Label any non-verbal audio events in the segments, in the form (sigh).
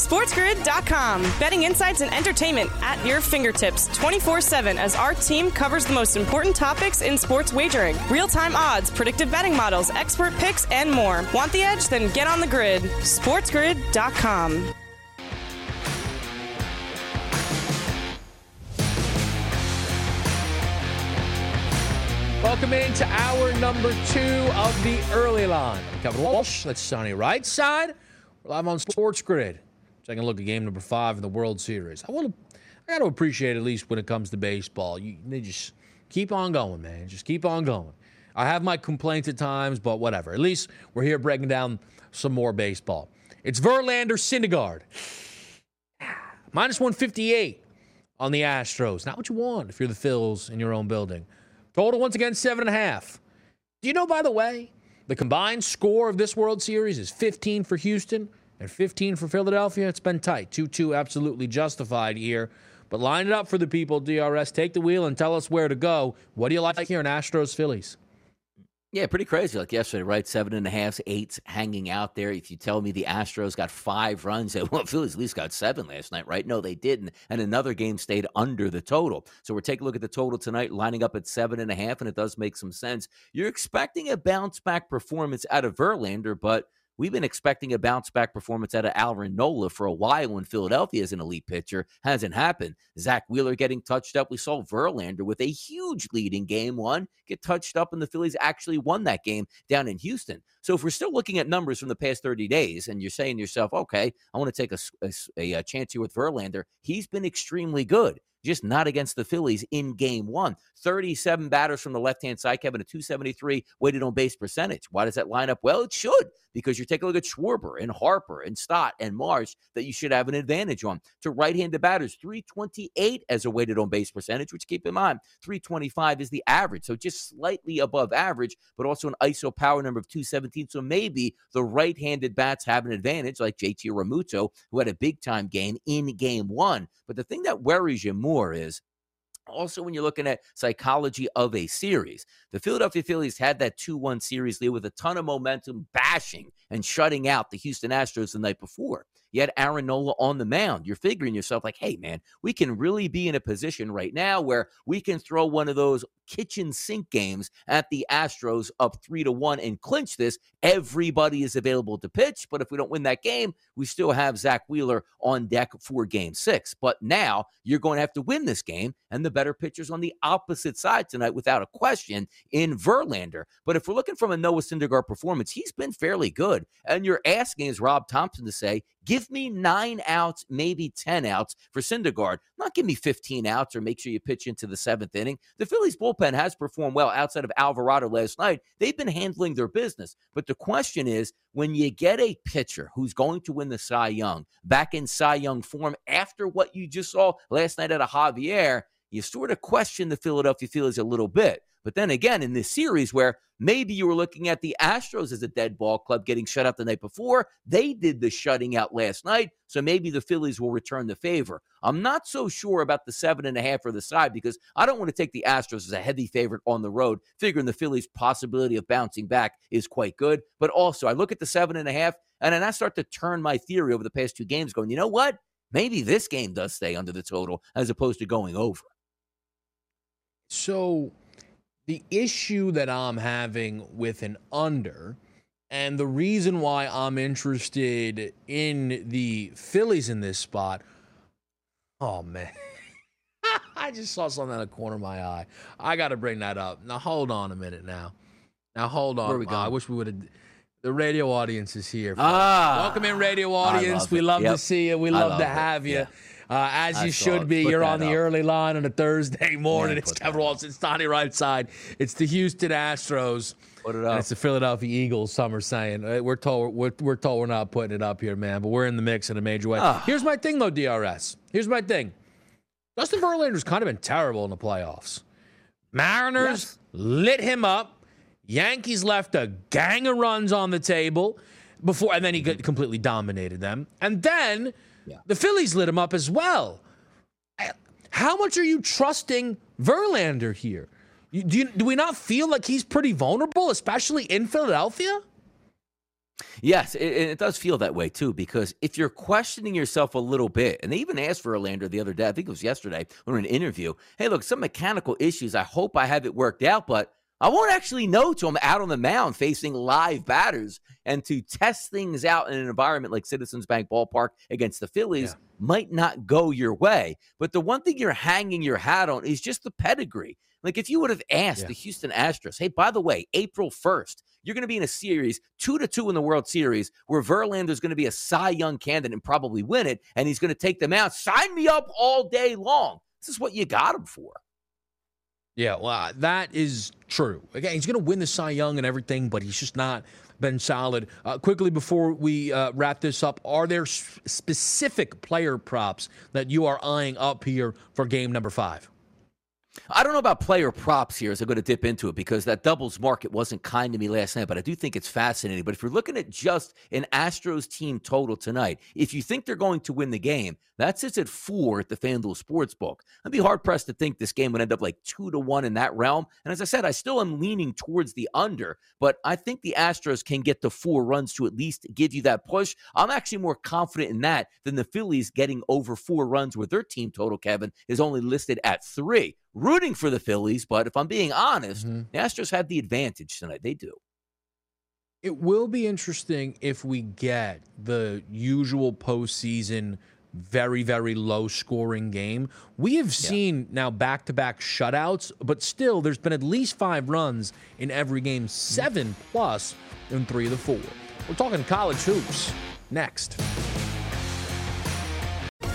SportsGrid.com. Betting insights and entertainment at your fingertips 24 7 as our team covers the most important topics in sports wagering real time odds, predictive betting models, expert picks, and more. Want the edge? Then get on the grid. SportsGrid.com. Welcome into hour number two of the early line. I'm Kevin Walsh. That's Donnie Right Side. We're live on Sports Grid. Taking a look at game number five in the World Series. I want to, I got to appreciate at least when it comes to baseball. You they just keep on going, man. Just keep on going. I have my complaints at times, but whatever. At least we're here breaking down some more baseball. It's Verlander Syndergaard. (sighs) Minus 158 on the Astros. Not what you want if you're the Phils in your own building. Total once again seven and a half. Do you know, by the way, the combined score of this World Series is 15 for Houston and 15 for Philadelphia. It's been tight. 2 2 absolutely justified here. But line it up for the people, DRS. Take the wheel and tell us where to go. What do you like here in Astros Phillies? Yeah, pretty crazy. Like yesterday, right? Seven and a half, eight hanging out there. If you tell me the Astros got five runs, (laughs) well, Phillies at least got seven last night, right? No, they didn't. And another game stayed under the total. So we're taking a look at the total tonight, lining up at seven and a half, and it does make some sense. You're expecting a bounce back performance out of Verlander, but We've been expecting a bounce back performance out of Aaron Nola for a while in Philadelphia as an elite pitcher. Hasn't happened. Zack Wheeler getting touched up. We saw Verlander with a huge lead in game one get touched up, and the Phillies actually won that game down in Houston. So if we're still looking at numbers from the past 30 days and you're saying to yourself, okay, I want to take a, a, a uh, chance here with Verlander, he's been extremely good just not against the Phillies in game one. 37 batters from the left hand side, Kevin, a 273 weighted on base percentage. Why does that line up? Well, it should, because you're taking a look at Schwarber and Harper and Stott and Marsh that you should have an advantage on. To right handed batters, 328 as a weighted on base percentage, which keep in mind, 325 is the average. So just slightly above average, but also an ISO power number of 217. So maybe the right handed bats have an advantage, like JT Realmuto, who had a big time game in game one. But the thing that worries you more is also, when you're looking at psychology of a series, the Philadelphia Phillies had that 2 1 series lead with a ton of momentum, bashing and shutting out the Houston Astros the night before. You had Aaron Nola on the mound. You're figuring yourself like, hey, man, we can really be in a position right now where we can throw one of those kitchen sink games at the Astros up three to one and clinch this. Everybody is available to pitch. But if we don't win that game, we still have Zack Wheeler on deck for game six. But now you're going to have to win this game, and the better pitchers on the opposite side tonight, without a question, in Verlander. But if we're looking from a Noah Syndergaard performance, he's been fairly good. And you're asking, as Rob Thomson to say, Give me nine outs, maybe 10 outs for Syndergaard. Not give me 15 outs or make sure you pitch into the seventh inning. The Phillies bullpen has performed well outside of Alvarado last night. They've been handling their business. But the question is when you get a pitcher who's going to win the Cy Young back in Cy Young form after what you just saw last night at a Javier, you sort of question the Philadelphia Phillies a little bit. But then again, in this series where maybe you were looking at the Astros as a dead ball club getting shut out the night before, they did the shutting out last night. So maybe the Phillies will return the favor. I'm not so sure about the seven and a half or the side because I don't want to take the Astros as a heavy favorite on the road, figuring the Phillies' possibility of bouncing back is quite good. But also, I look at the seven and a half and then I start to turn my theory over the past two games, going, you know what? Maybe this game does stay under the total as opposed to going over. So the issue that I'm having with an under And the reason why I'm interested in the Phillies in this spot, oh man. (laughs) I just saw something out of the corner of my eye. I got to bring that up. Now, hold on a minute now. Now, hold on. Where we Uh, going? I wish we would have. The radio audience is here. Ah, Welcome in, radio audience. love we it. love to see you. We love love to it. have you. Yeah. Uh, as I you should it. be. Put You're on the up. early line on a Thursday (laughs) morning. Yeah, it's Kevin. Walsh. It's Donnie right side. It's the Houston Astros. Put it up. it's the Philadelphia Eagles. Some are saying Uh, we're told we're, we're told we're not putting it up here, man. But we're in the mix in a major way. Ah. Here's my thing, though, DRS. Here's my thing. Justin Verlander's kind of been terrible in the playoffs. Mariners Yes. lit him up. Yankees left a gang of runs on the table before, and then he got- completely dominated them. And then Yeah. the Phillies lit him up as well. How much are you trusting Verlander here? Do, you, do we not feel like he's pretty vulnerable, especially in Philadelphia? Yes, it, it does feel that way too. Because if you're questioning yourself a little bit, and they even asked Verlander the other day, I think it was yesterday, in an interview, hey, look, some mechanical issues. I hope I have it worked out, but I won't actually know till I'm out on the mound facing live batters. And to test things out in an environment like Citizens Bank Ballpark against the Phillies Yeah. might not go your way. But the one thing you're hanging your hat on is just the pedigree. Like if you would have asked Yeah. the Houston Astros, hey, by the way, April 1st, you're going to be in a series, two to two in the World Series, where Verlander's going to be a Cy Young candidate and probably win it, and he's going to take them out. Sign me up all day long. This is what you got him for. Yeah, well, that is true. Again, he's going to win the Cy Young and everything, but he's just not been solid. Uh, quickly before we uh, wrap this up, are there specific player props that you are eyeing up here for game number five? I don't know about player props here as I'm going to dip into it because that doubles market wasn't kind to me last night, but I do think it's fascinating. But if you're looking at just an Astros team total tonight, if you think they're going to win the game, that sits at four at the FanDuel Sportsbook. I'd be hard pressed to think this game would end up like two to one in that realm. And as I said, I still am leaning towards the under, but I think the Astros can get to four runs to at least give you that push. I'm actually more confident in that than the Phillies getting over four runs where their team total, Kevin, is only listed at three. Rooting for the Phillies, but if I'm being honest, Mhm. the Astros have the advantage tonight. They do. It will be interesting if we get the usual postseason, very, very low scoring game. We have seen now back to back shutouts, but still, there's been at least five runs in every game, seven plus in three of the four. We're talking college hoops next.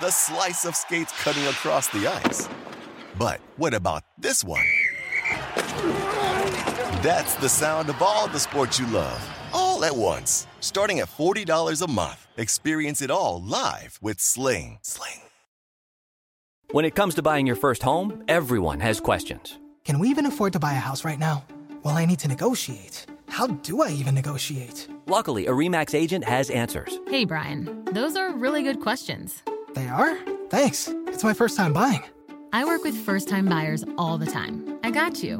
The slice of skates cutting across the ice. But what about this one? That's the sound of all the sports you love, all at once. Starting at $40 a month. Experience it all live with Sling. Sling. When it comes to buying your first home, everyone has questions. Can we even afford to buy a house right now? Well, I need to negotiate. How do I even negotiate? Luckily, a REMAX agent has answers. Hey, Brian, those are really good questions. They are? Thanks. It's my first time buying. I work with first time buyers all the time. I got you.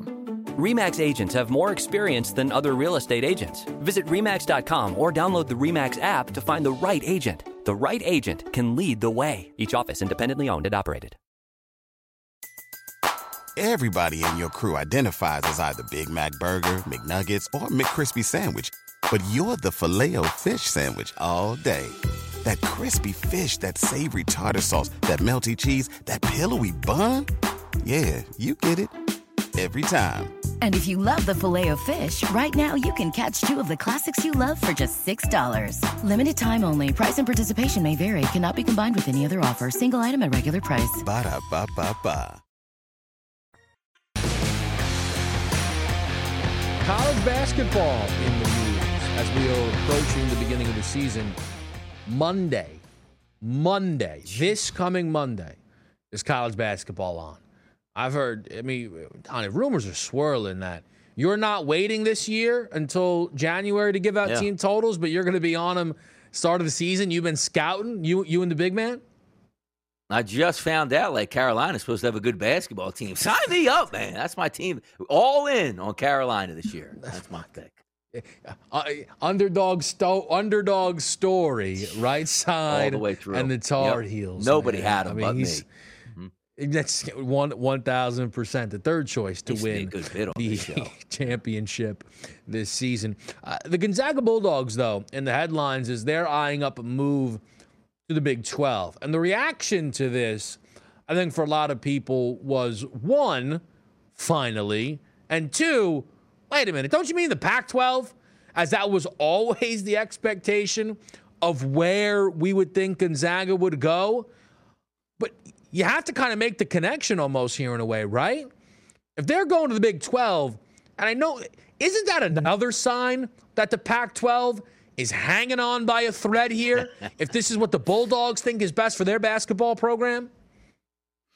REMAX agents have more experience than other real estate agents. Visit REMAX.com or download the REMAX app to find the right agent. The right agent can lead the way. Each office independently owned and operated. Everybody in your crew identifies as either Big Mac Burger, McNuggets, or McCrispy Sandwich. But you're the filet fish Sandwich all day. That crispy fish, that savory tartar sauce, that melty cheese, that pillowy bun. Yeah, you get it. Every time. And if you love the filet of fish, right now you can catch two of the classics you love for just $6. Limited time only. Price and participation may vary. Cannot be combined with any other offer. Single item at regular price. Ba-da-ba-ba-ba. College basketball in the news as we are approaching the beginning of the season. Monday, Monday, this coming Monday, is college basketball on. I've heard, I mean, Donnie, rumors are swirling that You're not waiting this year until January to give out Yeah. team totals, but you're going to be on them start of the season. You've been scouting, you you and the big man. I just found out like Carolina's supposed to have a good basketball team. (laughs) Sign me up, man. That's my team. All in on Carolina this year. (laughs) That's my pick. Uh, underdog sto- underdog story, right side, way through. and the Tar Yep. Heels. Nobody man. had I him mean, but me. he's, That's one one thousand percent the third choice to Used to be a win good bid on the (laughs) championship this season. Uh, the Gonzaga Bulldogs, though, in the headlines is they're eyeing up a move to the Big Twelve, and the reaction to this, I think, for a lot of people was one, finally, and two, wait a minute, don't you mean the Pac-12? As that was always the expectation of where we would think Gonzaga would go. But you have to kind of make the connection almost here in a way, right? If they're going to the Big 12, and I know, isn't that another sign that the Pac 12 is hanging on by a thread here? (laughs) if this is what the Bulldogs think is best for their basketball program?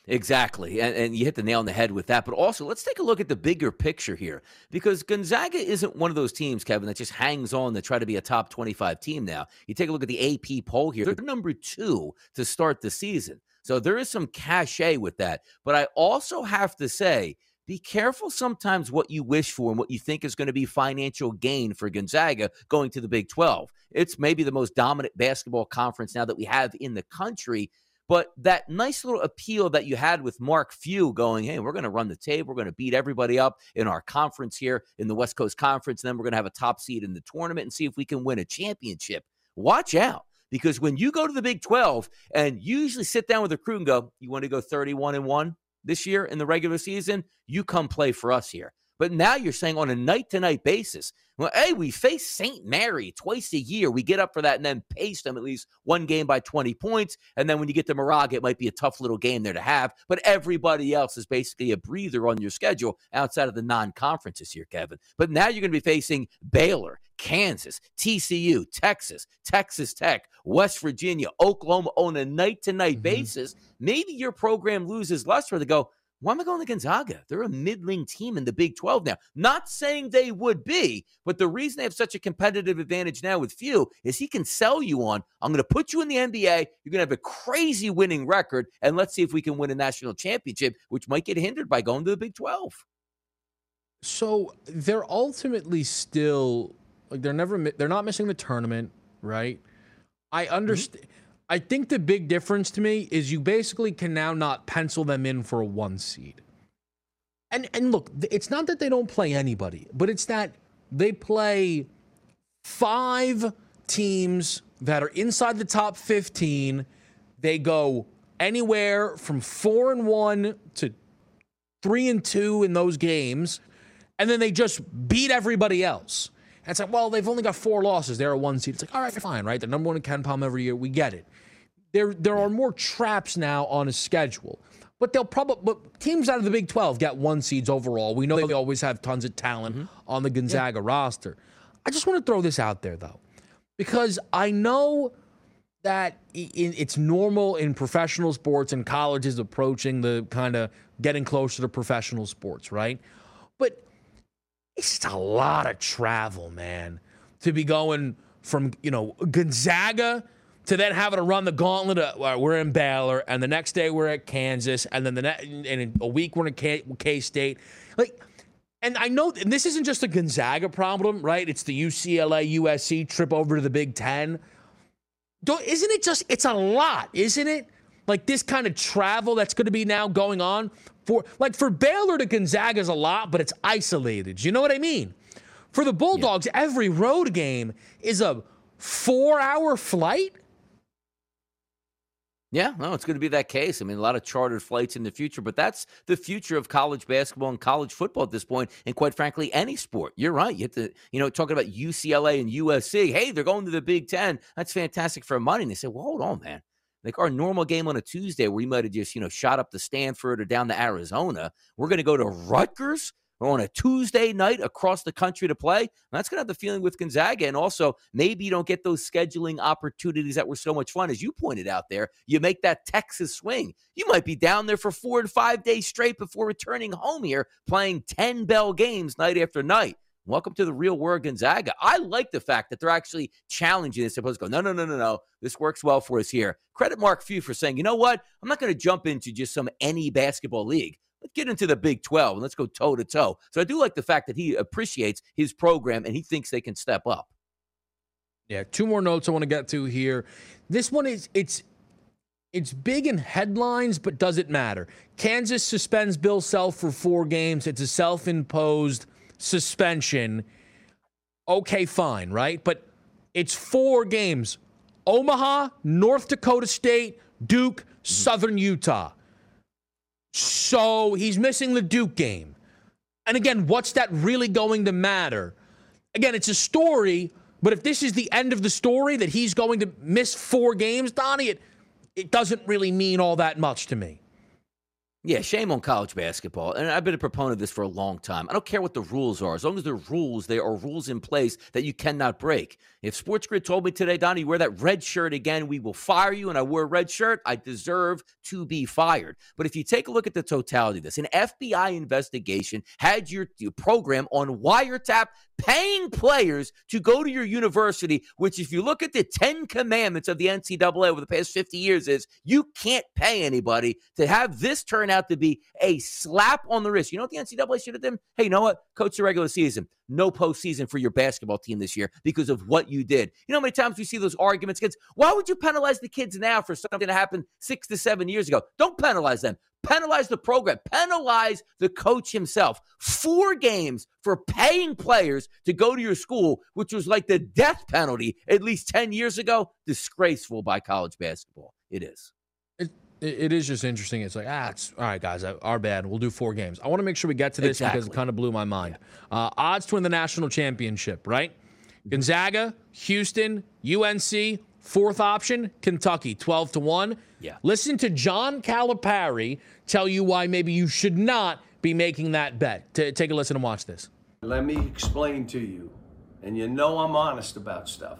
Exactly. And, and you hit the nail on the head with that. But also, let's take a look at the bigger picture here because Gonzaga isn't one of those teams, Kevin, that just hangs on to try to be a top 25 team now. You take a look at the AP poll here, they're number two to start the season. So there is some cachet with that. But I also have to say, be careful sometimes what you wish for and what you think is going to be financial gain for Gonzaga going to the Big 12. It's maybe the most dominant basketball conference now that we have in the country. But that nice little appeal that you had with Mark Few going, hey, we're going to run the table. We're going to beat everybody up in our conference here in the West Coast Conference. And then we're going to have a top seed in the tournament and see if we can win a championship. Watch out. Because when you go to the Big 12 and usually sit down with a crew and go, you want to go 31 and 1 this year in the regular season, you come play for us here. But now you're saying on a night to night basis, well, hey, we face St. Mary twice a year. We get up for that and then pace them at least one game by 20 points. And then when you get to Moraga, it might be a tough little game there to have. But everybody else is basically a breather on your schedule outside of the non conferences here, Kevin. But now you're going to be facing Baylor, Kansas, TCU, Texas, Texas Tech, West Virginia, Oklahoma on a night to night basis. Maybe your program loses less luster to go, why am I going to Gonzaga? They're a middling team in the Big 12 now. Not saying they would be, but the reason they have such a competitive advantage now with Few is he can sell you on, I'm going to put you in the NBA. You're going to have a crazy winning record, and let's see if we can win a national championship, which might get hindered by going to the Big 12. So they're ultimately still like they're never they're not missing the tournament, right? I mm-hmm. understand. I think the big difference to me is you basically can now not pencil them in for a one seed. And and look, it's not that they don't play anybody, but it's that they play five teams that are inside the top 15. They go anywhere from 4 and 1 to 3 and 2 in those games, and then they just beat everybody else. And it's like, well, they've only got four losses. They're a one seed. It's like, all right, fine, right? They're number one in KenPom every year. We get it. There, there are more traps now on a schedule. But they'll probably, but teams out of the Big 12 get one seeds overall. We know they always have tons of talent mm-hmm. on the Gonzaga roster. I just want to throw this out there, though, because I know that it's normal in professional sports and colleges approaching the kind of getting closer to professional sports, right? It's just a lot of travel, man, to be going from, you know, Gonzaga to then having to run the gauntlet. Of, uh, we're in Baylor, and the next day we're at Kansas, and then the ne- and in a week we're in K State. Like, and I know, and this isn't just a Gonzaga problem, right? It's the UCLA USC trip over to the Big Ten. Don't, isn't it just, it's a lot, isn't it? Like this kind of travel that's going to be now going on for, like for Baylor to Gonzaga is a lot, but it's isolated. You know what I mean? For the Bulldogs, every road game is a four hour flight. Yeah, no, it's going to be that case. I mean, a lot of chartered flights in the future, but that's the future of college basketball and college football at this point, and quite frankly, any sport. You're right. You have to, you know, talking about UCLA and USC. Hey, they're going to the Big Ten. That's fantastic for money. And they say, well, hold on, man. Like our normal game on a Tuesday, where we might have just, you know, shot up to Stanford or down to Arizona, we're going to go to Rutgers on a Tuesday night across the country to play. That's going to have the feeling with Gonzaga. And also, maybe you don't get those scheduling opportunities that were so much fun. As you pointed out there, you make that Texas swing. You might be down there for four and five days straight before returning home here, playing 10 bell games night after night. Welcome to the real world, Gonzaga. I like the fact that they're actually challenging this. Supposed to go, no, no, no, no, no. This works well for us here. Credit Mark Few for saying, you know what? I'm not going to jump into just some any basketball league. Let's get into the Big 12 and let's go toe to toe. So I do like the fact that he appreciates his program and he thinks they can step up. Yeah, two more notes I want to get to here. This one is it's it's big in headlines, but does it matter? Kansas suspends Bill Self for four games. It's a self-imposed suspension, okay, fine, right? But it's four games Omaha, North Dakota State, Duke, Southern Utah. So he's missing the Duke game. And again, what's that really going to matter? Again, it's a story, but if this is the end of the story that he's going to miss four games, Donnie, it, it doesn't really mean all that much to me. Yeah, shame on college basketball. And I've been a proponent of this for a long time. I don't care what the rules are. As long as there are rules, there are rules in place that you cannot break. If Sports Grid told me today, Donnie, wear that red shirt again, we will fire you. And I wore a red shirt, I deserve to be fired. But if you take a look at the totality of this, an FBI investigation had your, your program on wiretap paying players to go to your university, which, if you look at the 10 commandments of the NCAA over the past 50 years, is you can't pay anybody to have this turn out to be a slap on the wrist. You know what the NCAA should have done? Hey, you know what? Coach the regular season. No postseason for your basketball team this year because of what you did. You know how many times we see those arguments against why would you penalize the kids now for something that happened six to seven years ago? Don't penalize them penalize the program, penalize the coach himself. Four games for paying players to go to your school, which was like the death penalty at least 10 years ago. Disgraceful by college basketball. It is. It, it is just interesting. It's like, ah, it's all right, guys, our bad. We'll do four games. I want to make sure we get to this Exactly. because it kind of blew my mind. Uh, odds to win the national championship, right? Gonzaga, Houston, UNC, fourth option, Kentucky, 12 to 1. Yeah. Listen to John Calipari tell you why maybe you should not be making that bet. T- take a listen and watch this. Let me explain to you, and you know I'm honest about stuff.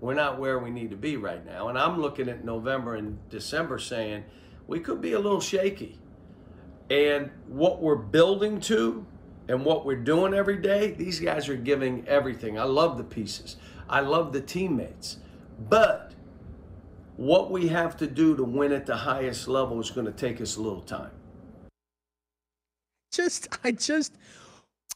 We're not where we need to be right now, and I'm looking at November and December saying we could be a little shaky. And what we're building to and what we're doing every day, these guys are giving everything. I love the pieces, I love the teammates. But what we have to do to win at the highest level is going to take us a little time. Just, I just,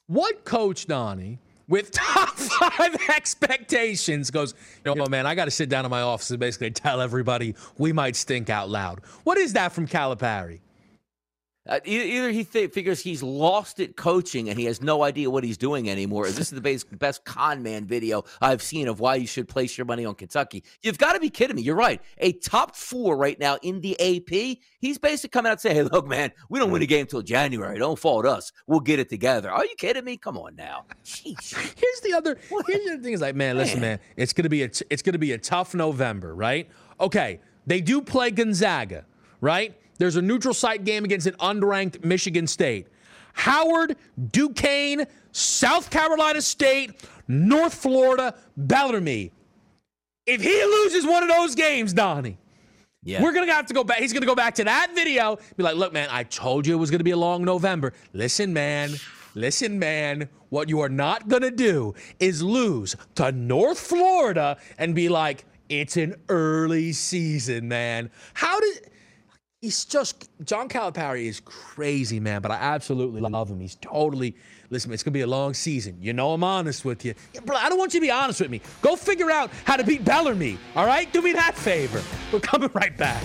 what coach, Donnie, with top (laughs) five expectations goes, you know, man, I got to sit down in my office and basically tell everybody we might stink out loud. What is that from Calipari? Uh, either he th- figures he's lost at coaching and he has no idea what he's doing anymore. or This is the best, best con man video I've seen of why you should place your money on Kentucky. You've got to be kidding me. You're right. A top four right now in the AP. He's basically coming out and saying, "Hey, look, man, we don't win a game until January. Don't fault us. We'll get it together." Are you kidding me? Come on now. Sheesh. (laughs) Here's the other. Here's the other thing is like, man, listen, man, it's gonna be a t- it's gonna be a tough November, right? Okay, they do play Gonzaga, right? There's a neutral site game against an unranked Michigan State. Howard, Duquesne, South Carolina State, North Florida, Bellarmine. If he loses one of those games, Donnie, Yeah. we're gonna have to go back. He's gonna go back to that video, be like, "Look, man, I told you it was gonna be a long November. Listen, man, listen, man. What you are not gonna do is lose to North Florida and be like, it's an early season, man. How did?" He's just John Calipari is crazy, man. But I absolutely love him. He's totally listen. It's gonna be a long season. You know I'm honest with you, yeah, bro. I don't want you to be honest with me. Go figure out how to beat Bellarmine. All right, do me that favor. We're coming right back.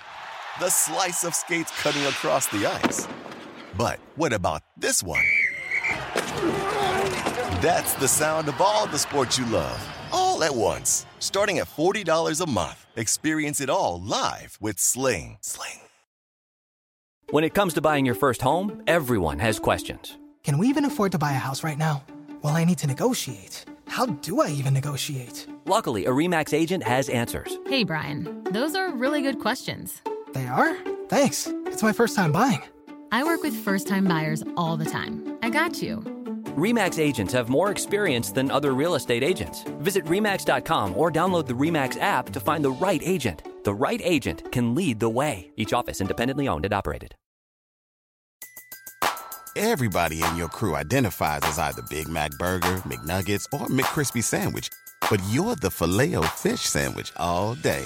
The slice of skates cutting across the ice. But what about this one? That's the sound of all the sports you love, all at once. Starting at $40 a month, experience it all live with Sling. Sling. When it comes to buying your first home, everyone has questions. Can we even afford to buy a house right now? Well, I need to negotiate. How do I even negotiate? Luckily, a REMAX agent has answers. Hey, Brian, those are really good questions. They are? Thanks. It's my first time buying. I work with first time buyers all the time. I got you. REMAX agents have more experience than other real estate agents. Visit REMAX.com or download the REMAX app to find the right agent. The right agent can lead the way. Each office independently owned and operated. Everybody in your crew identifies as either Big Mac Burger, McNuggets, or McCrispy Sandwich. But you're the filet fish Sandwich all day.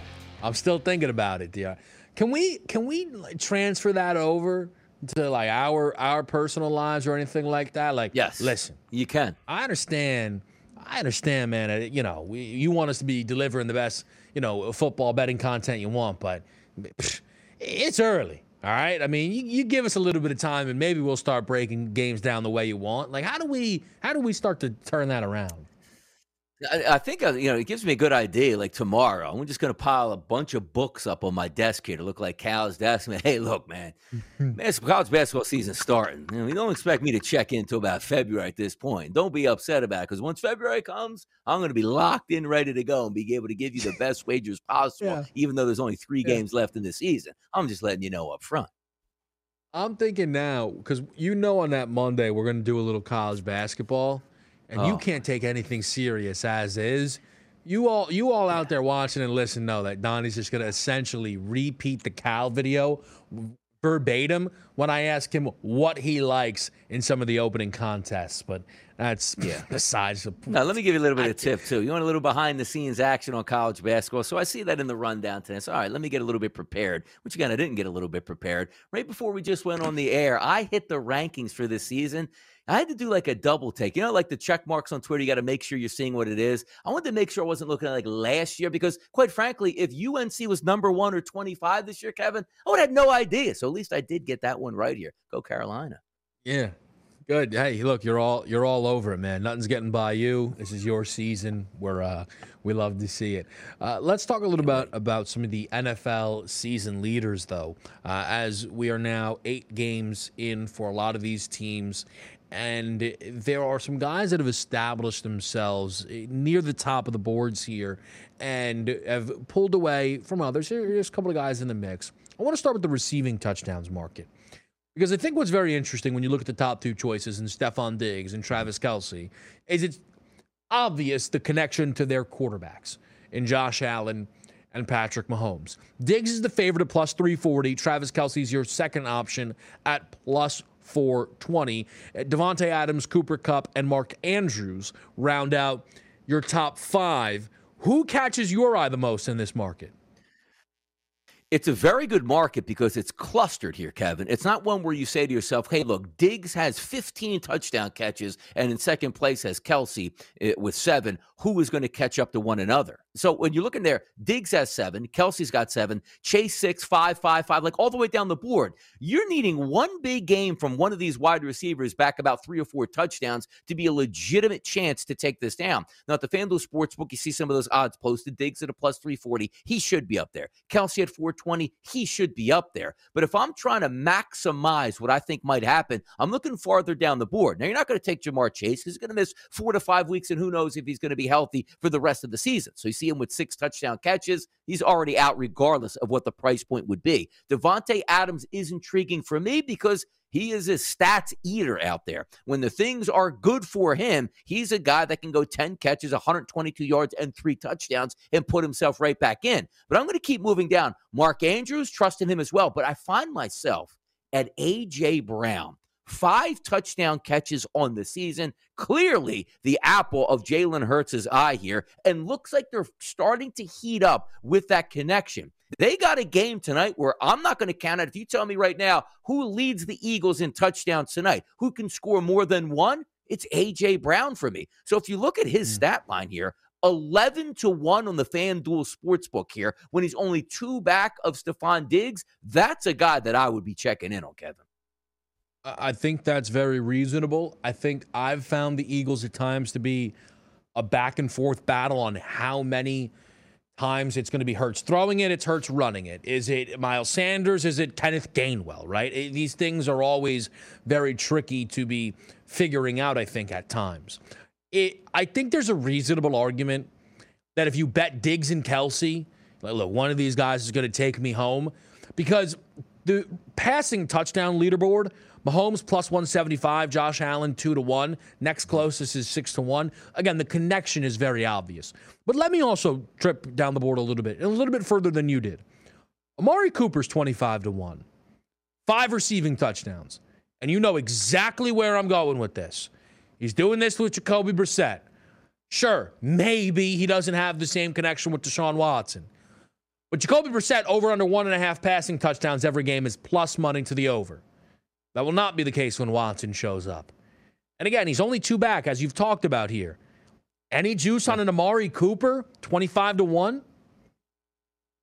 I'm still thinking about it. Dr. Can we can we transfer that over to like our our personal lives or anything like that? Like, Yes. listen, You can. I understand. I understand, man. You know, we, you want us to be delivering the best, you know, football betting content you want, but psh, it's early. All right. I mean, you, you give us a little bit of time, and maybe we'll start breaking games down the way you want. Like, how do we how do we start to turn that around? I, I think uh, you know it gives me a good idea. Like tomorrow, I'm just going to pile a bunch of books up on my desk here to look like Cal's desk. Man, (laughs) hey, look, man, man, college basketball season's starting. You, know, you don't expect me to check in until about February at this point. Don't be upset about it because once February comes, I'm going to be locked in, ready to go, and be able to give you the best wagers possible. Yeah. Even though there's only three Yeah. games left in the season, I'm just letting you know up front. I'm thinking now because you know on that Monday we're going to do a little college basketball, and you Oh. can't take anything serious as is. You all, you all out there watching and listening know that Donnie's just going to essentially repeat the Cal video verbatim when I ask him what he likes in some of the opening contests. But that's yeah, (laughs) besides the Now, let me give you a little bit of tip too. You want a little behind the scenes action on college basketball. So I see that in the rundown today. So, all right, let me get a little bit prepared, which again, I didn't get a little bit prepared. Right before we just went on the air, I hit the rankings for this season. I had to do like a double take. You know, like the check marks on Twitter, you got to make sure you're seeing what it is. I wanted to make sure I wasn't looking at like last year because, quite frankly, if UNC was number one or 25 this year, Kevin, I would have no idea. So at least I did get that one right here. Go Carolina. Yeah. Good. Hey, look, you're all you're all over it, man. Nothing's getting by you. This is your season. We're uh we love to see it. Uh, let's talk a little about about some of the NFL season leaders, though, uh, as we are now eight games in for a lot of these teams, and there are some guys that have established themselves near the top of the boards here, and have pulled away from others. Here- Here's a couple of guys in the mix. I want to start with the receiving touchdowns market. Because I think what's very interesting when you look at the top two choices in Stefon Diggs and Travis Kelce is it's obvious the connection to their quarterbacks in Josh Allen and Patrick Mahomes. Diggs is the favorite at plus 340. Travis Kelce's your second option at plus 420. Uh, Davante Adams, Cooper Kupp, and Mark Andrews round out your top five. Who catches your eye the most in this market? It's a very good market because it's clustered here, Kevin. It's not one where you say to yourself, hey, look, Diggs has 15 touchdown catches, and in second place has Kelce eh, with seven. Who is going to catch up to one another? So when you look in there, Diggs has seven, Kelce's got seven, Chase six, five, five, five, like all the way down the board. You're needing one big game from one of these wide receivers back about three or four touchdowns to be a legitimate chance to take this down. Now, at the FanDuel Sportsbook, you see some of those odds posted. Diggs at a plus 340, he should be up there. Kelce at 420, he should be up there. But if I'm trying to maximize what I think might happen, I'm looking farther down the board. Now, you're not going to take Ja'Marr Chase because he's going to miss four to five weeks, and who knows if he's going to be healthy for the rest of the season. So you see him with six touchdown catches. He's already out, regardless of what the price point would be. Davante Adams is intriguing for me because he is a stats eater out there. When the things are good for him, he's a guy that can go 10 catches, 122 yards, and three touchdowns and put himself right back in. But I'm going to keep moving down. Mark Andrews, trusting him as well. But I find myself at A.J. Brown. Five touchdown catches on the season. Clearly, the apple of Jalen Hurts' eye here, and looks like they're starting to heat up with that connection. They got a game tonight where I'm not going to count it. If you tell me right now who leads the Eagles in touchdowns tonight, who can score more than one, it's AJ Brown for me. So if you look at his mm. stat line here, 11 to 1 on the FanDuel Sportsbook here when he's only two back of Stefon Diggs. That's a guy that I would be checking in on, Kevin. I think that's very reasonable. I think I've found the Eagles at times to be a back and forth battle on how many times it's going to be Hurts throwing it, it's Hurts running it. Is it Miles Sanders? Is it Kenneth Gainwell, right? It, these things are always very tricky to be figuring out, I think, at times. It, I think there's a reasonable argument that if you bet Diggs and Kelce, like, look, one of these guys is going to take me home because the passing touchdown leaderboard Mahomes plus 175, Josh Allen 2 to 1. Next closest is 6 to 1. Again, the connection is very obvious. But let me also trip down the board a little bit, a little bit further than you did. Amari Cooper's 25 to 1. Five receiving touchdowns. And you know exactly where I'm going with this. He's doing this with Jacoby Brissett. Sure, maybe he doesn't have the same connection with Deshaun Watson. But Jacoby Brissett over under one and a half passing touchdowns every game is plus money to the over. That will not be the case when Watson shows up. And again, he's only two back, as you've talked about here. Any juice on an Amari Cooper, 25 to 1?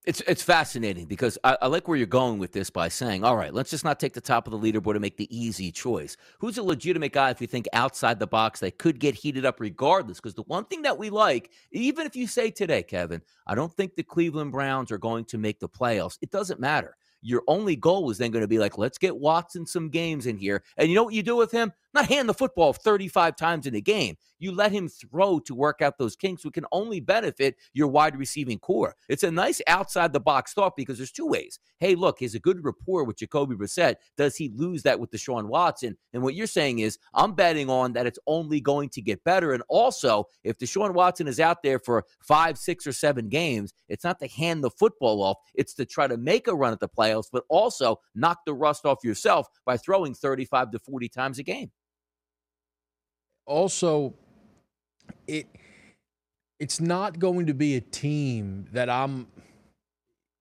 It's it's fascinating because I, I, like where you're going with this by saying, all right, let's just not take the top of the leaderboard and make the easy choice. Who's a legitimate guy if we think outside the box that could get heated up regardless? Because the one thing that we like, even if you say today, Kevin, I don't think the Cleveland Browns are going to make the playoffs. It doesn't matter your only goal is then going to be like, let's get Watson some games in here. And you know what you do with him? Not hand the football 35 times in a game. You let him throw to work out those kinks, who can only benefit your wide receiving core. It's a nice outside the box thought because there's two ways. Hey, look, he's a good rapport with Jacoby Brissett. Does he lose that with Deshaun Watson? And what you're saying is, I'm betting on that it's only going to get better. And also, if Deshaun Watson is out there for five, six, or seven games, it's not to hand the football off, it's to try to make a run at the playoffs, but also knock the rust off yourself by throwing 35 to 40 times a game also it it's not going to be a team that I'm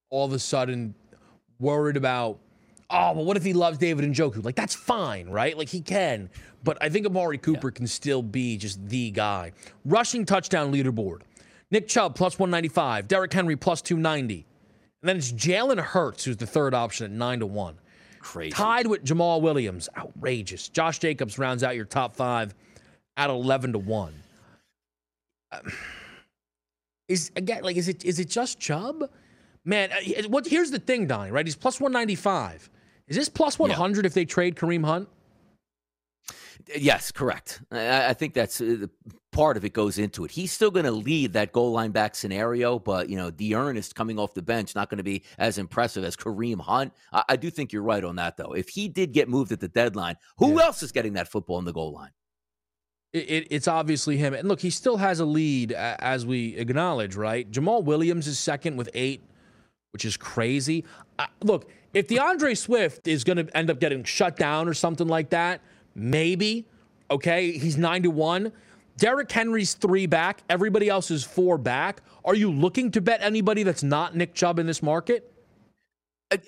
all of a sudden worried about. Oh, well, what if he loves David Njoku? Like, that's fine, right? Like, he can. But I think Amari Cooper yeah. can still be just the guy. Rushing touchdown leaderboard Nick Chubb plus 195, Derrick Henry plus 290. And then it's Jalen Hurts, who's the third option at 9 to 1. Crazy. Tied with Jamaal Williams. Outrageous. Josh Jacobs rounds out your top five at 11 to 1. Uh, (sighs) is again like is it is it just Chubb? Man, uh, what here's the thing, Donnie, right? He's plus 195. Is this plus 100 yeah. if they trade Kareem Hunt? Yes, correct. I, I think that's uh, part of it goes into it. He's still going to lead that goal line back scenario, but you know, the D'Ernest coming off the bench not going to be as impressive as Kareem Hunt. I, I, do think you're right on that, though. If he did get moved at the deadline, who yeah. else is getting that football in the goal line? It, it, it's obviously him. And look, he still has a lead, as we acknowledge, right? Jamaal Williams is second with eight, which is crazy. Uh, look, if D'Andre Swift is going to end up getting shut down or something like that, maybe. Okay, he's nine to one. Derrick Henry's three back. Everybody else is four back. Are you looking to bet anybody that's not Nick Chubb in this market?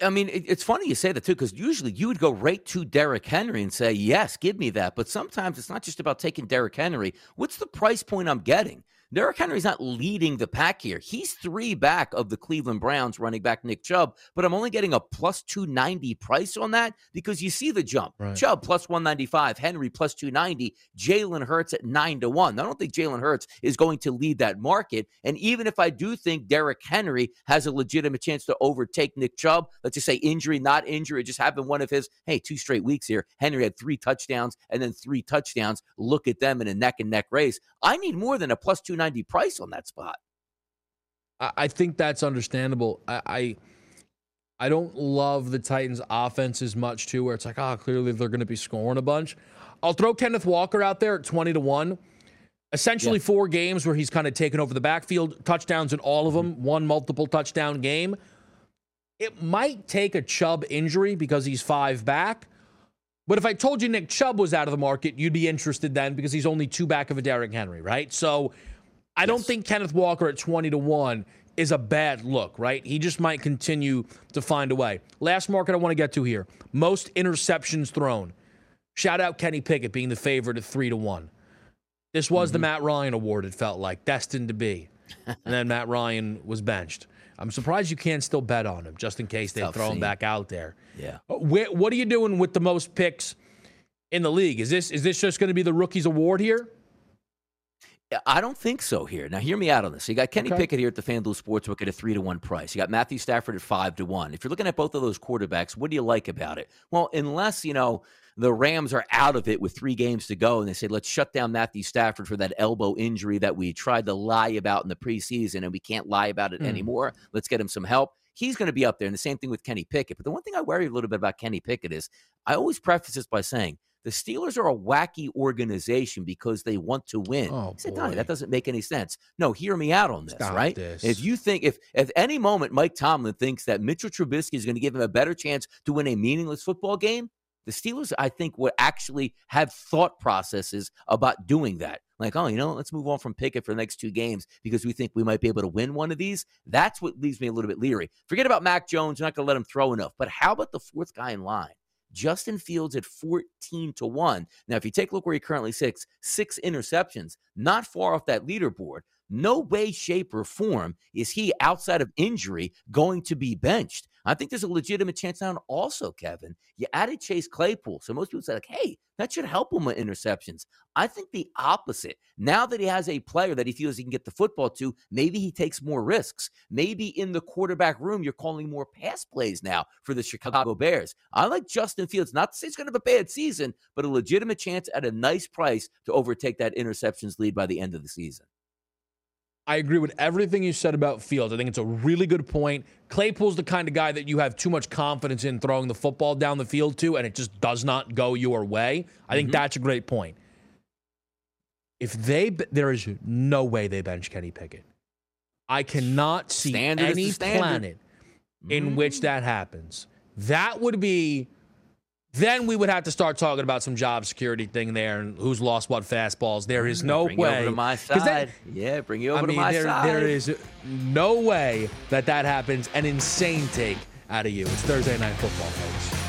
I mean, it's funny you say that too, because usually you would go right to Derrick Henry and say, "Yes, give me that." But sometimes it's not just about taking Derrick Henry. What's the price point I'm getting? Derrick Henry's not leading the pack here. He's three back of the Cleveland Browns running back Nick Chubb, but I'm only getting a plus 290 price on that because you see the jump. Right. Chubb plus 195, Henry plus 290, Jalen Hurts at 9 to 1. I don't think Jalen Hurts is going to lead that market. And even if I do think Derrick Henry has a legitimate chance to overtake Nick Chubb, let's just say injury, not injury, it just happened one of his, hey, two straight weeks here. Henry had three touchdowns and then three touchdowns. Look at them in a neck and neck race. I need more than a plus 290 290 price on that spot. I think that's understandable. I, I I don't love the Titans' offense as much too, where it's like, oh, clearly they're going to be scoring a bunch. I'll throw Kenneth Walker out there at twenty to one. Essentially, yeah. four games where he's kind of taken over the backfield, touchdowns in all of them, mm-hmm. one multiple touchdown game. It might take a Chubb injury because he's five back, But if I told you Nick Chubb was out of the market, you'd be interested then because he's only two back of a Derrick Henry, right? So I don't think Kenneth Walker at 20 to 1 is a bad look, right? He just might continue to find a way. Last market I want to get to here most interceptions thrown. Shout out Kenny Pickett being the favorite at 3 to 1. This was mm-hmm. the Matt Ryan award, it felt like, destined to be. (laughs) and then Matt Ryan was benched. I'm surprised you can't still bet on him just in case they throw him back out there. Yeah. Uh, what are you doing with the most picks in the league? Is this is this just going to be the rookies award here? I don't think so here. Now, hear me out on this. you got Kenny okay. Pickett here at the FanDuel Sportsbook at a three to one price. You got Matthew Stafford at five to one. If you're looking at both of those quarterbacks, what do you like about it? Well, unless you know the Rams are out of it with three games to go, and they say let's shut down Matthew Stafford for that elbow injury that we tried to lie about in the preseason, and we can't lie about it mm. anymore. Let's get him some help. He's going to be up there, and the same thing with Kenny Pickett. But the one thing I worry a little bit about Kenny Pickett is I always preface this by saying the Steelers are a wacky organization because they want to win. Oh, said, Donnie, that doesn't make any sense. No, hear me out on this, Stop right? This. If you think, if at any moment Mike Tomlin thinks that Mitchell Trubisky is going to give him a better chance to win a meaningless football game, the Steelers, I think, would actually have thought processes about doing that. Like, oh, you know, let's move on from Pickett for the next two games because we think we might be able to win one of these. That's what leaves me a little bit leery. Forget about Mac Jones. You're not going to let him throw enough. But how about the fourth guy in line? Justin Fields at 14 to 1. Now, if you take a look where he currently sits, six interceptions, not far off that leaderboard. No way, shape, or form is he outside of injury going to be benched. I think there's a legitimate chance now. Also, Kevin, you added Chase Claypool. So most people say, like, hey, that should help him with interceptions. I think the opposite. Now that he has a player that he feels he can get the football to, maybe he takes more risks. Maybe in the quarterback room, you're calling more pass plays now for the Chicago Bears. I like Justin Fields. Not to say he's going to have a bad season, but a legitimate chance at a nice price to overtake that interceptions lead by the end of the season. I agree with everything you said about Fields. I think it's a really good point. Claypool's the kind of guy that you have too much confidence in throwing the football down the field to, and it just does not go your way. I think mm-hmm. that's a great point. If they, there is no way they bench Kenny Pickett. I cannot see standard any planet in mm-hmm. which that happens. That would be then we would have to start talking about some job security thing there and who's lost what fastballs. There is no bring way. You over to my side. That, yeah, bring you over I mean, to my there, side. There is no way that that happens. An insane take out of you. It's Thursday night football, folks.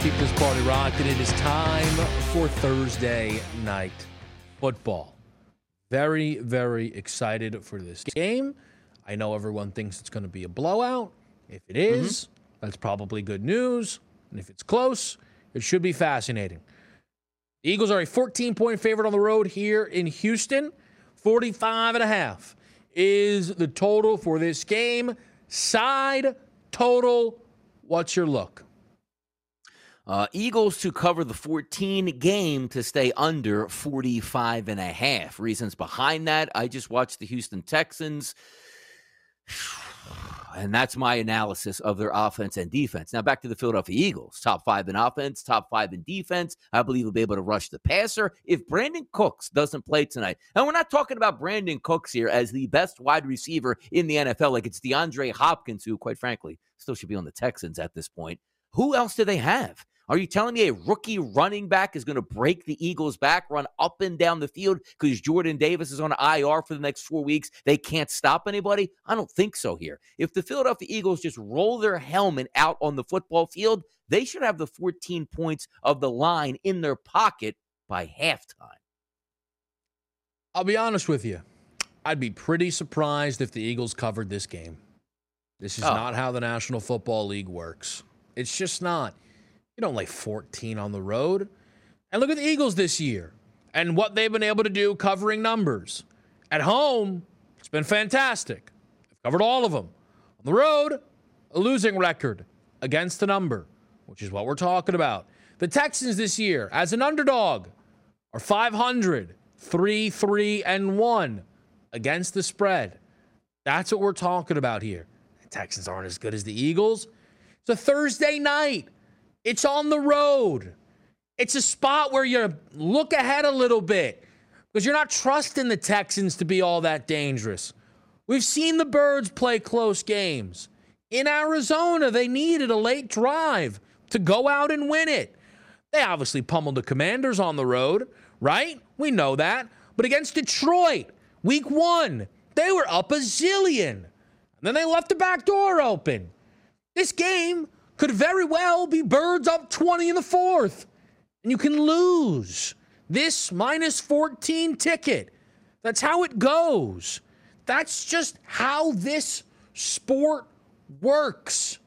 Keep this party rocking. It is time for Thursday night football. Very, very excited for this game. I know everyone thinks it's going to be a blowout. If it is, mm-hmm. that's probably good news. And if it's close, it should be fascinating. The Eagles are a 14 point favorite on the road here in Houston, 45 and a half is the total for this game. Side total. What's your look? Uh, Eagles to cover the 14 game to stay under 45 and a half. Reasons behind that, I just watched the Houston Texans. (sighs) And that's my analysis of their offense and defense. Now back to the Philadelphia Eagles. Top five in offense, top five in defense. I believe we'll be able to rush the passer. If Brandin Cooks doesn't play tonight, and we're not talking about Brandin Cooks here as the best wide receiver in the NFL, like it's DeAndre Hopkins, who, quite frankly, still should be on the Texans at this point. Who else do they have? Are you telling me a rookie running back is going to break the Eagles' back, run up and down the field because Jordan Davis is on IR for the next four weeks? They can't stop anybody? I don't think so here. If the Philadelphia Eagles just roll their helmet out on the football field, they should have the 14 points of the line in their pocket by halftime. I'll be honest with you. I'd be pretty surprised if the Eagles covered this game. This is oh. not how the National Football League works. It's just not. You don't lay 14 on the road. And look at the Eagles this year and what they've been able to do covering numbers. At home, it's been fantastic. They've covered all of them. On the road, a losing record against the number, which is what we're talking about. The Texans this year, as an underdog, are 500, 3 3 and 1 against the spread. That's what we're talking about here. The Texans aren't as good as the Eagles. It's a Thursday night. It's on the road. It's a spot where you look ahead a little bit because you're not trusting the Texans to be all that dangerous. We've seen the Birds play close games. In Arizona, they needed a late drive to go out and win it. They obviously pummeled the Commanders on the road, right? We know that. But against Detroit, week one, they were up a zillion. And then they left the back door open. This game could very well be birds up 20 in the fourth. And you can lose this minus 14 ticket. That's how it goes. That's just how this sport works.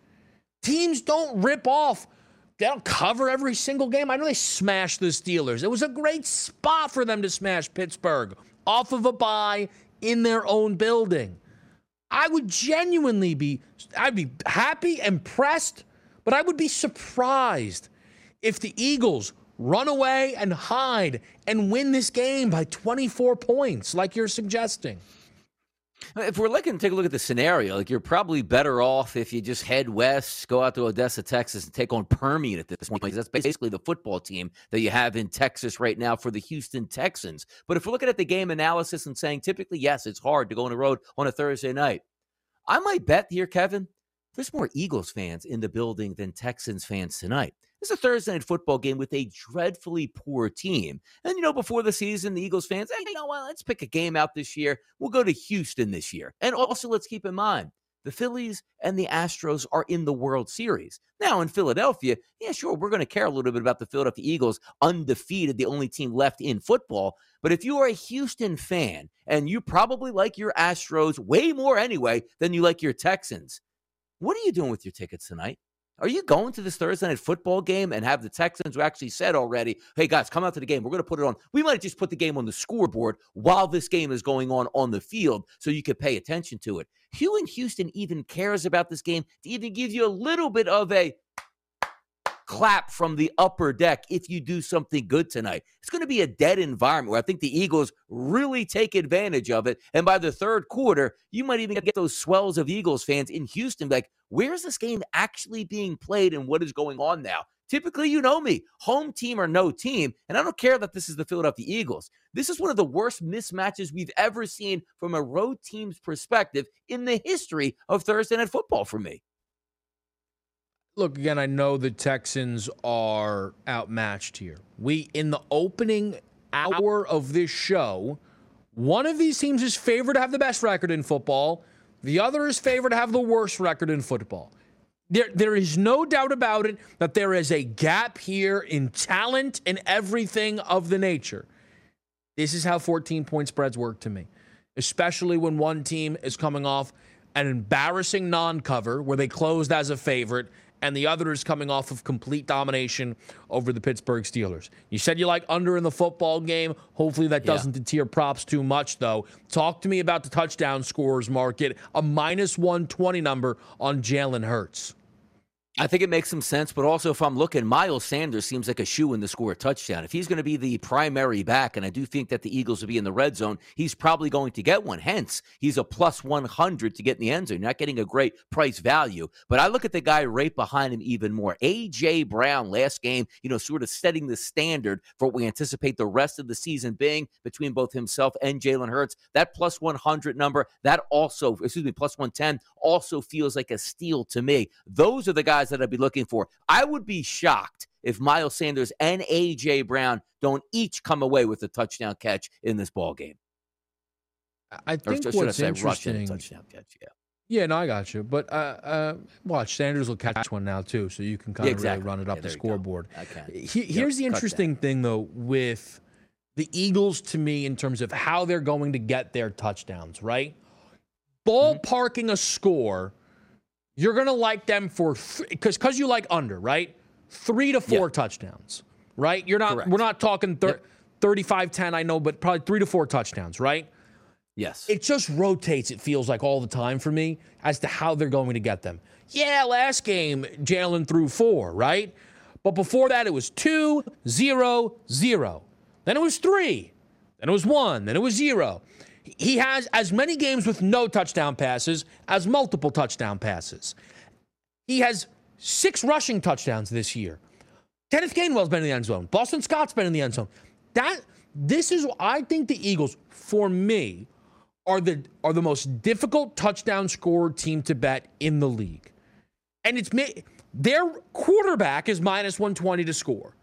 Teams don't rip off. They don't cover every single game. I know they smashed the Steelers. It was a great spot for them to smash Pittsburgh off of a bye in their own building. I would genuinely be I'd be happy, impressed but I would be surprised if the Eagles run away and hide and win this game by 24 points, like you're suggesting. If we're looking to take a look at the scenario, like you're probably better off if you just head west, go out to Odessa, Texas, and take on Permian at this point, because that's basically the football team that you have in Texas right now for the Houston Texans. But if we're looking at the game analysis and saying typically, yes, it's hard to go on the road on a Thursday night, I might bet here, Kevin, there's more Eagles fans in the building than Texans fans tonight. It's a Thursday night football game with a dreadfully poor team. And, you know, before the season, the Eagles fans, hey, you know what? Let's pick a game out this year. We'll go to Houston this year. And also, let's keep in mind, the Phillies and the Astros are in the World Series. Now, in Philadelphia, yeah, sure, we're going to care a little bit about the Philadelphia Eagles, undefeated, the only team left in football. But if you are a Houston fan and you probably like your Astros way more anyway than you like your Texans, what are you doing with your tickets tonight? Are you going to this Thursday night football game and have the Texans who actually said already, hey guys, come out to the game. We're going to put it on. We might just put the game on the scoreboard while this game is going on on the field so you can pay attention to it. Hugh in Houston even cares about this game to even give you a little bit of a clap from the upper deck if you do something good tonight. It's going to be a dead environment where I think the Eagles really take advantage of it. And by the third quarter, you might even get those swells of Eagles fans in Houston like, where's this game actually being played and what is going on now? Typically, you know me, home team or no team. And I don't care that this is the Philadelphia Eagles. This is one of the worst mismatches we've ever seen from a road team's perspective in the history of Thursday Night Football for me look again i know the texans are outmatched here. We in the opening hour of this show one of these teams is favored to have the best record in football. The other is favored to have the worst record in football. There, there is no doubt about it that there is a gap here in talent and everything of the nature. This is how 14 point spreads work to me especially when one team is coming off an embarrassing non-cover where they closed as a favorite and the other is coming off of complete domination over the Pittsburgh Steelers. You said you like under in the football game. Hopefully that doesn't deter props too much, though. Talk to me about the touchdown scores market, a minus 120 number on Jalen Hurts. I think it makes some sense, but also if I'm looking, Miles Sanders seems like a shoe in to score a touchdown. If he's going to be the primary back, and I do think that the Eagles will be in the red zone, he's probably going to get one. Hence, he's a plus 100 to get in the end zone. You're not getting a great price value. But I look at the guy right behind him even more. A.J. Brown, last game, you know, sort of setting the standard for what we anticipate the rest of the season being between both himself and Jalen Hurts. That plus 100 number, that also, excuse me, plus 110 also feels like a steal to me. Those are the guys guys that I'd be looking for. I would be shocked if Miles Sanders and AJ Brown don't each come away with a touchdown catch in this ball game. I think or what's I interesting. touchdown catch, yeah. Yeah, no, I got you. But uh, uh, watch, Sanders will catch one now too, so you can kind of exactly. really run it up yeah, the scoreboard. He, here's the interesting thing, though, with the Eagles to me in terms of how they're going to get their touchdowns. Right, ballparking mm-hmm. a score you're going to like them for because because you like under, right? 3 to 4 touchdowns, right? You're not Correct. we're not talking thir- yep. 35 10 I know, but probably 3 to 4 touchdowns, right? Yes. It just rotates, it feels like all the time for me as to how they're going to get them. Yeah, last game, Jalen threw four, right? But before that, it was two, zero, zero. Then it was three. Then it was one. Then it was zero. He has as many games with no touchdown passes as multiple touchdown passes. He has six rushing touchdowns this year. Kenneth Gainwell's been in the end zone. Boston Scott's been in the end zone. That this is I think the Eagles, for me, are the are the most difficult touchdown scorer team to bet in the league. And it's their quarterback is minus 120 to score.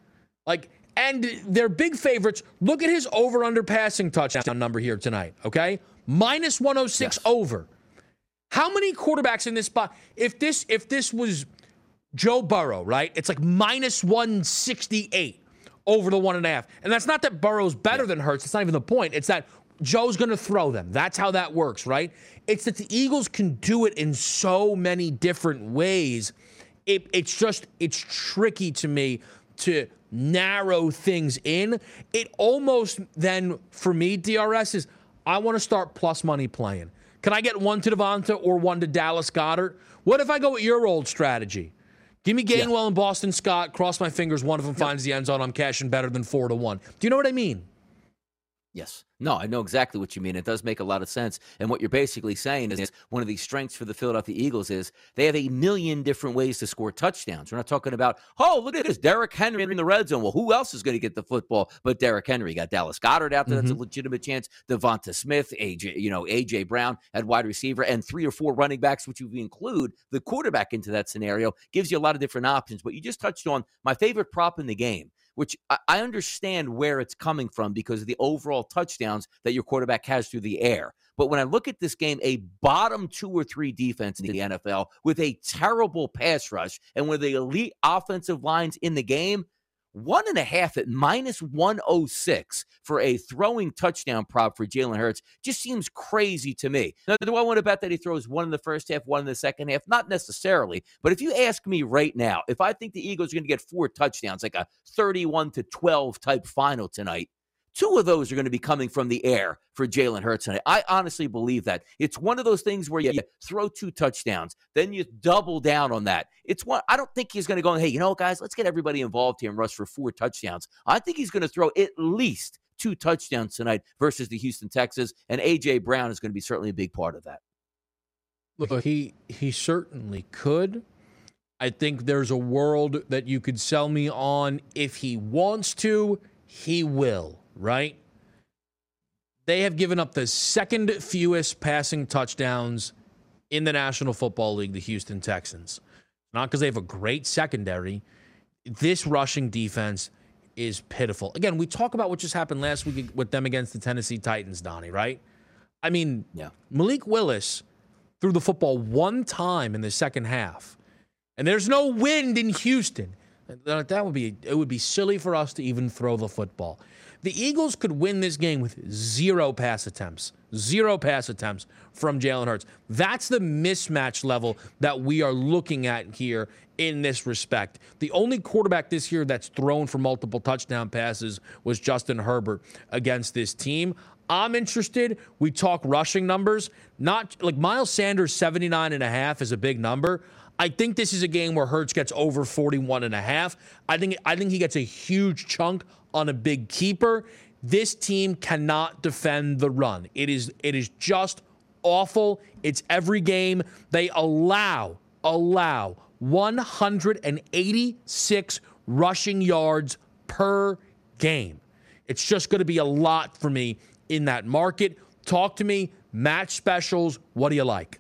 Like and they're big favorites. Look at his over under passing touchdown number here tonight, okay? Minus 106 yes. over. How many quarterbacks in this spot? If this if this was Joe Burrow, right? It's like minus 168 over the one and a half. And that's not that Burrow's better yeah. than Hurts. It's not even the point. It's that Joe's going to throw them. That's how that works, right? It's that the Eagles can do it in so many different ways. It, it's just, it's tricky to me to narrow things in, it almost then for me, DRS is I want to start plus money playing. Can I get one to DeVonta or one to Dallas Goedert? What if I go with your old strategy? Give me Gainwell yeah. and Boston Scott. Cross my fingers. One of them yep. finds the end zone. I'm cashing better than four to one. Do you know what I mean? Yes. No, I know exactly what you mean. It does make a lot of sense. And what you're basically saying is one of the strengths for the Philadelphia Eagles is they have a million different ways to score touchdowns. We're not talking about, oh, look at this, Derrick Henry in the red zone. Well, who else is going to get the football but Derrick Henry? You got Dallas Goedert out there. Mm-hmm. That's a mm-hmm. legitimate chance. DeVonta Smith, AJ, you know, AJ Brown at wide receiver, and three or four running backs, which you include the quarterback into that scenario, gives you a lot of different options. But you just touched on my favorite prop in the game which I understand where it's coming from because of the overall touchdowns that your quarterback has through the air. But when I look at this game, a bottom two or three defense in the mm-hmm. NFL with a terrible pass rush and with the elite offensive lines in the game, one and a half at minus 106 for a throwing touchdown prop for Jalen Hurts just seems crazy to me. Now, do I want to bet that he throws one in the first half, one in the second half? Not necessarily. But if you ask me right now, if I think the Eagles are going to get four touchdowns, like a 31 to 12 type final tonight, Two of those are going to be coming from the air for Jalen Hurts tonight. I honestly believe that. It's one of those things where you throw two touchdowns, then you double down on that. It's one I don't think he's going to go, hey, you know what, guys, let's get everybody involved here and rush for four touchdowns. I think he's going to throw at least two touchdowns tonight versus the Houston Texans, and AJ Brown is going to be certainly a big part of that. Look, he he certainly could. I think there's a world that you could sell me on if he wants to, he will right? They have given up the second fewest passing touchdowns in the National Football League, the Houston Texans. Not because they have a great secondary. This rushing defense is pitiful. Again, we talk about what just happened last week with them against the Tennessee Titans, Donnie, right? I mean, yeah. Malik Willis threw the football one time in the second half. And there's no wind in Houston. That would be it would be silly for us to even throw the football. The Eagles could win this game with zero pass attempts. Zero pass attempts from Jalen Hurts. That's the mismatch level that we are looking at here in this respect. The only quarterback this year that's thrown for multiple touchdown passes was Justin Herbert against this team. I'm interested. We talk rushing numbers. Not like Miles Sanders 79 and a half is a big number. I think this is a game where Hurts gets over 41 and a half. I think I think he gets a huge chunk on a big keeper. This team cannot defend the run. It is it is just awful. It's every game they allow allow 186 rushing yards per game. It's just going to be a lot for me in that market. Talk to me, match specials. What do you like?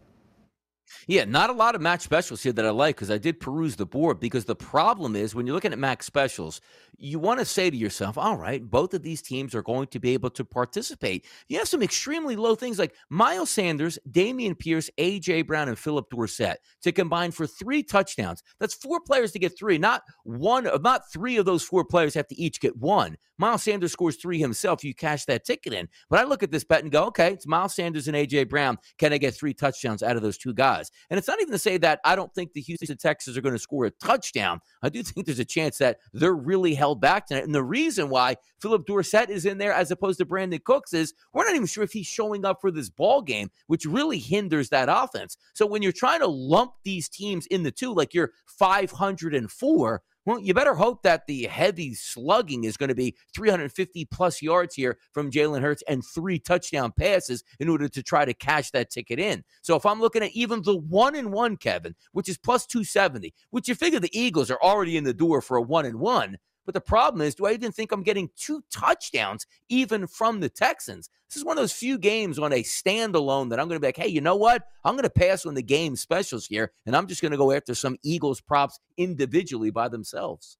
Yeah, not a lot of match specials here that I like because I did peruse the board. Because the problem is when you're looking at max specials, you want to say to yourself, all right, both of these teams are going to be able to participate. You have some extremely low things like Miles Sanders, Dameon Pierce, A.J. Brown, and Phillip Dorsett to combine for three touchdowns. That's four players to get three. Not one, not three of those four players have to each get one. Miles Sanders scores three himself. You cash that ticket in. But I look at this bet and go, okay, it's Miles Sanders and A.J. Brown. Can I get three touchdowns out of those two guys? And it's not even to say that I don't think the Houston Texans are going to score a touchdown. I do think there's a chance that they're really held back tonight. And the reason why Phillip Dorsett is in there as opposed to Brandin Cooks is we're not even sure if he's showing up for this ball game, which really hinders that offense. So when you're trying to lump these teams in the two, like you're 504, well, you better hope that the heavy slugging is going to be 350 plus yards here from Jalen Hurts and three touchdown passes in order to try to cash that ticket in. So if I'm looking at even the one and one, Kevin, which is plus 270, which you figure the Eagles are already in the door for a one and one, but the problem is, do I even think I'm getting two touchdowns even from the Texans? This is one of those few games on a standalone that I'm going to be like, hey, you know what? I'm going to pass on the game specials here, and I'm just going to go after some Eagles props individually by themselves.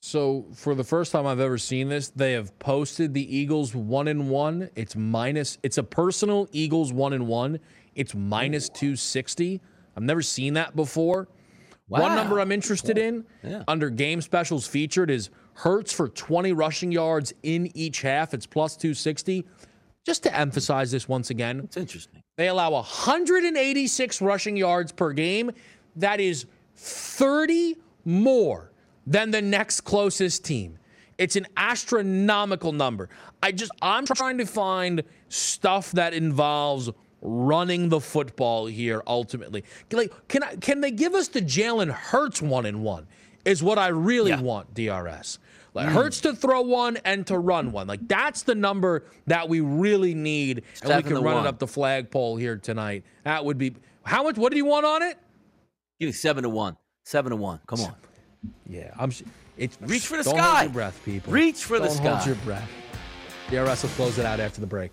So for the first time I've ever seen this, they have posted the Eagles one and one. It's minus. It's a personal Eagles one and one. It's minus two sixty. I've never seen that before. Wow. One number I'm interested cool. in yeah. under game specials featured is Hurts for 20 rushing yards in each half. It's plus 260. Just to emphasize this once again, it's interesting. They allow 186 rushing yards per game. That is 30 more than the next closest team. It's an astronomical number. I just I'm trying to find stuff that involves running the football here ultimately. Like, can I, can they give us the Jalen Hurts one and one? Is what I really yeah. want, DRS. Like mm. Hurts to throw one and to run one. Like that's the number that we really need, and we can run one. it up the flagpole here tonight. That would be how much? What do you want on it? Give me seven to one. Seven to one. Come on. Yeah, I'm. It's reach for the don't sky. Hold your breath, people. Reach for don't the sky. Hold your breath. DRS will close it out after the break.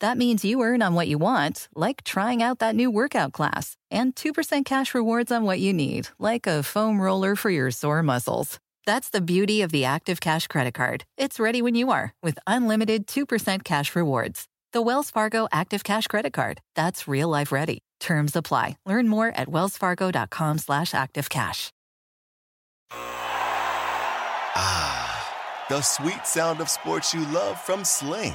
That means you earn on what you want, like trying out that new workout class, and 2% cash rewards on what you need, like a foam roller for your sore muscles. That's the beauty of the Active Cash Credit Card. It's ready when you are with unlimited 2% cash rewards. The Wells Fargo Active Cash Credit Card. That's real life ready. Terms apply. Learn more at wellsfargo.com slash activecash. Ah, the sweet sound of sports you love from Sling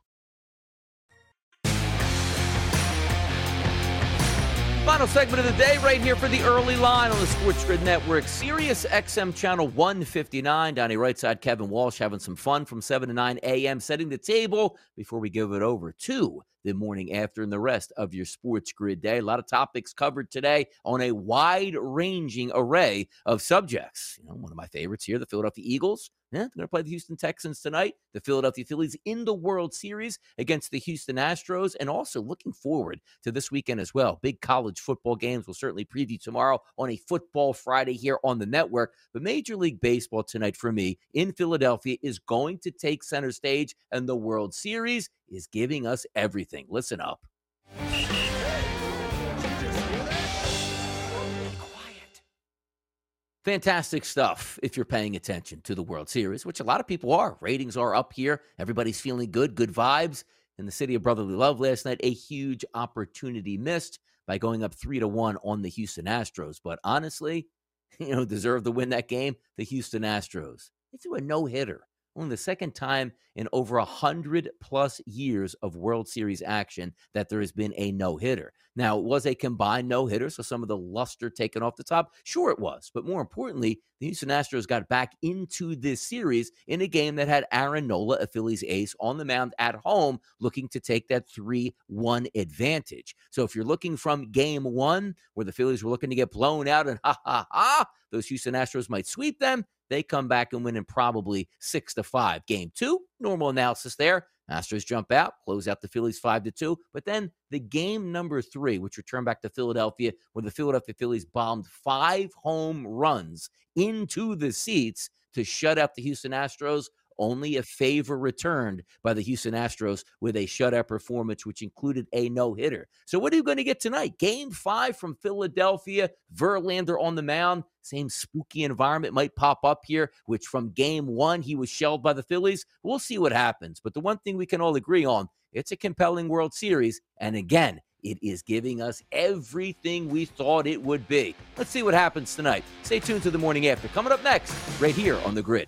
Final segment of the day right here for the early line on the Sports Grid Network. Sirius XM channel 159. Down right side, Kevin Walsh having some fun from 7 to 9 a.m. setting the table before we give it over to the morning after and the rest of your Sports Grid day. A lot of topics covered today on a wide ranging array of subjects. You know, one of my favorites here, the Philadelphia Eagles. Yeah, they're going to play the Houston Texans tonight. The Philadelphia Phillies in the World Series against the Houston Astros, and also looking forward to this weekend as well. Big college football games. We'll certainly preview tomorrow on a Football Friday here on the network. But Major League Baseball tonight for me in Philadelphia is going to take center stage, and the World Series is giving us everything. Listen up. Fantastic stuff if you're paying attention to the World Series, which a lot of people are. Ratings are up here. Everybody's feeling good, good vibes. In the city of brotherly love last night, a huge opportunity missed by going up three to one on the Houston Astros. But honestly, (laughs) you know, deserve to win that game. The Houston Astros. They threw a no hitter only the second time in over a hundred plus years of World Series action that there has been a no hitter. Now, it was a combined no hitter, so some of the luster taken off the top. Sure, it was. But more importantly, the Houston Astros got back into this series in a game that had Aaron Nola, a Phillies ace, on the mound at home, looking to take that 3 1 advantage. So if you're looking from game one, where the Phillies were looking to get blown out and (laughs) ha ha ha, those Houston Astros might sweep them, they come back and win in probably six to five. Game two, normal analysis there. Astros jump out, close out the Phillies five to two. But then the game number three, which returned back to Philadelphia, where the Philadelphia Phillies bombed five home runs into the seats to shut out the Houston Astros only a favor returned by the Houston Astros with a shutout performance, which included a no hitter. So, what are you going to get tonight? Game five from Philadelphia, Verlander on the mound. Same spooky environment might pop up here, which from game one, he was shelled by the Phillies. We'll see what happens. But the one thing we can all agree on it's a compelling World Series. And again, it is giving us everything we thought it would be. Let's see what happens tonight. Stay tuned to the morning after. Coming up next, right here on the grid.